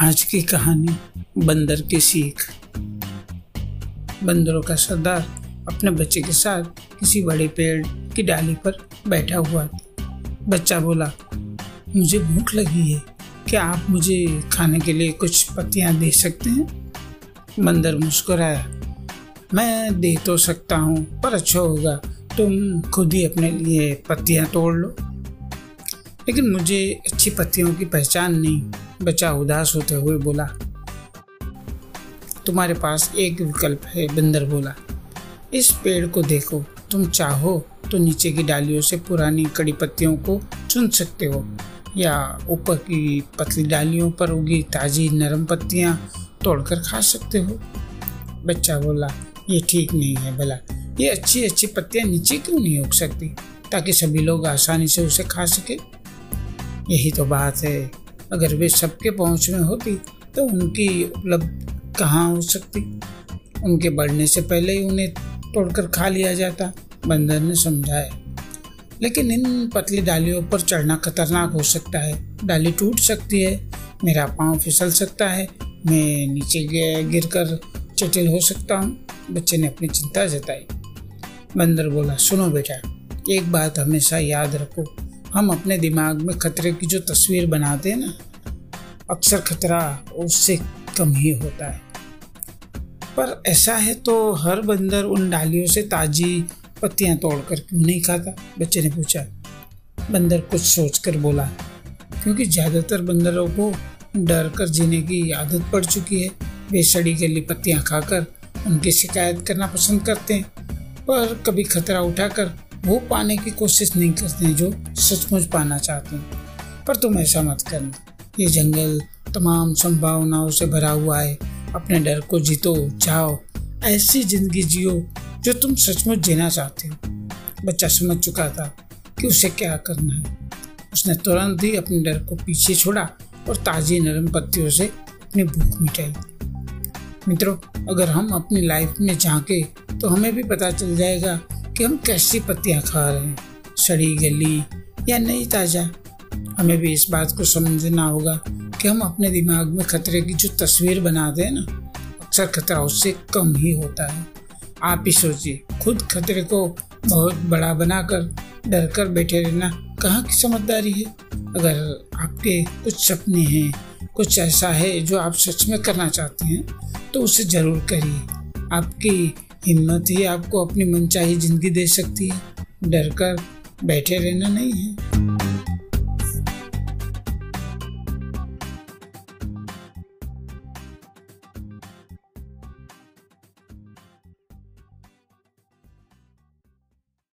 आज की कहानी बंदर की सीख। बंदरों का सरदार अपने बच्चे के साथ किसी बड़े पेड़ की डाली पर बैठा हुआ था। बच्चा बोला, मुझे भूख लगी है, क्या आप मुझे खाने के लिए कुछ पत्तियाँ दे सकते हैं? बंदर मुस्कुराया, मैं दे तो सकता हूँ, पर अच्छा होगा, तुम खुद ही अपने लिए पत्तियाँ तोड़ लो। लेकिन मुझे अच्छी पत्तियों की पहचान नहीं। बच्चा उदास होते हुए बोला, तुम्हारे पास एक विकल्प है, बंदर बोला, इस पेड़ को देखो, तुम चाहो तो नीचे की डालियों से पुरानी कड़ी पत्तियों को चुन सकते हो, या ऊपर की पतली डालियों पर उगी ताजी नरम पत्तियाँ तोड़कर खा सकते हो? बच्चा बोला, ये ठीक नहीं है भला, ये अच्छी अच्छी पत्तियाँ नीचे क्यों नहीं उग सकती, ताकि सभी लोग आसानी से उसे खा सके? यही तो बात है अगर वे सबके पहुँच में होती तो उनकी उपलब्ध कहाँ हो सकती? उनके बढ़ने से पहले ही उन्हें तोड़कर खा लिया जाता, बंदर ने समझाया। लेकिन इन पतली डालियों पर चढ़ना खतरनाक हो सकता है। डाली टूट सकती है, मेरा पाँव फिसल सकता है, मैं नीचे गिर कर चटिल हो सकता हूँ, बच्चे ने अपनी चिंता जताई। बंदर बोला, सुनो बेटा, एक बात हमेशा याद रखो हम अपने दिमाग में खतरे की जो तस्वीर बनाते हैं ना, अक्सर खतरा उससे कम ही होता है। पर ऐसा है तो हर बंदर उन डालियों से ताजी पत्तियाँ तोड़कर क्यों नहीं खाता? बच्चे ने पूछा। बंदर कुछ सोचकर बोला, क्योंकि ज़्यादातर बंदरों को डर कर जीने की आदत पड़ चुकी है। वे सड़ी गली पत्तियाँ खाकर उनकी शिकायत करना पसंद करते हैं, पर कभी खतरा उठाकर वो पाने की कोशिश नहीं करते हैं जो सचमुच पाना चाहते हैं। पर तुम ऐसा मत करना। ये जंगल, तमाम संभावनाओं से भरा हुआ है। अपने डर को जीतो, जाओ। ऐसी ज़िंदगी जियो जो तुम सचमुच जीना चाहते हो। बच्चा समझ चुका था कि उसे क्या करना है। उसने तुरंत ही अपने डर को पीछे छोड़ा और ताजी नरम पत्तियों से अपनी भूख मिटाई। मित्रों, अगर हम अपनी लाइफ में झांके तो हमें भी पता चल जाएगा कि हम कैसी पत्तियाँ खा रहे हैं, सड़ी, गली या नई ताज़ा। हमें भी इस बात को समझना होगा कि हम अपने दिमाग में खतरे की जो तस्वीर बनाते हैं ना, अक्सर खतरा उससे कम ही होता है। आप ही सोचिए, खुद खतरे को बहुत बड़ा बनाकर डर कर बैठे रहना कहाँ की समझदारी है? अगर आपके कुछ सपने हैं, कुछ ऐसा है जो आप सच में करना चाहते हैं तो उसे ज़रूर करिए। आपकी हिम्मत ही आपको अपनी मनचाही ज़िंदगी दे सकती है। डर कर बैठे रहना नहीं है।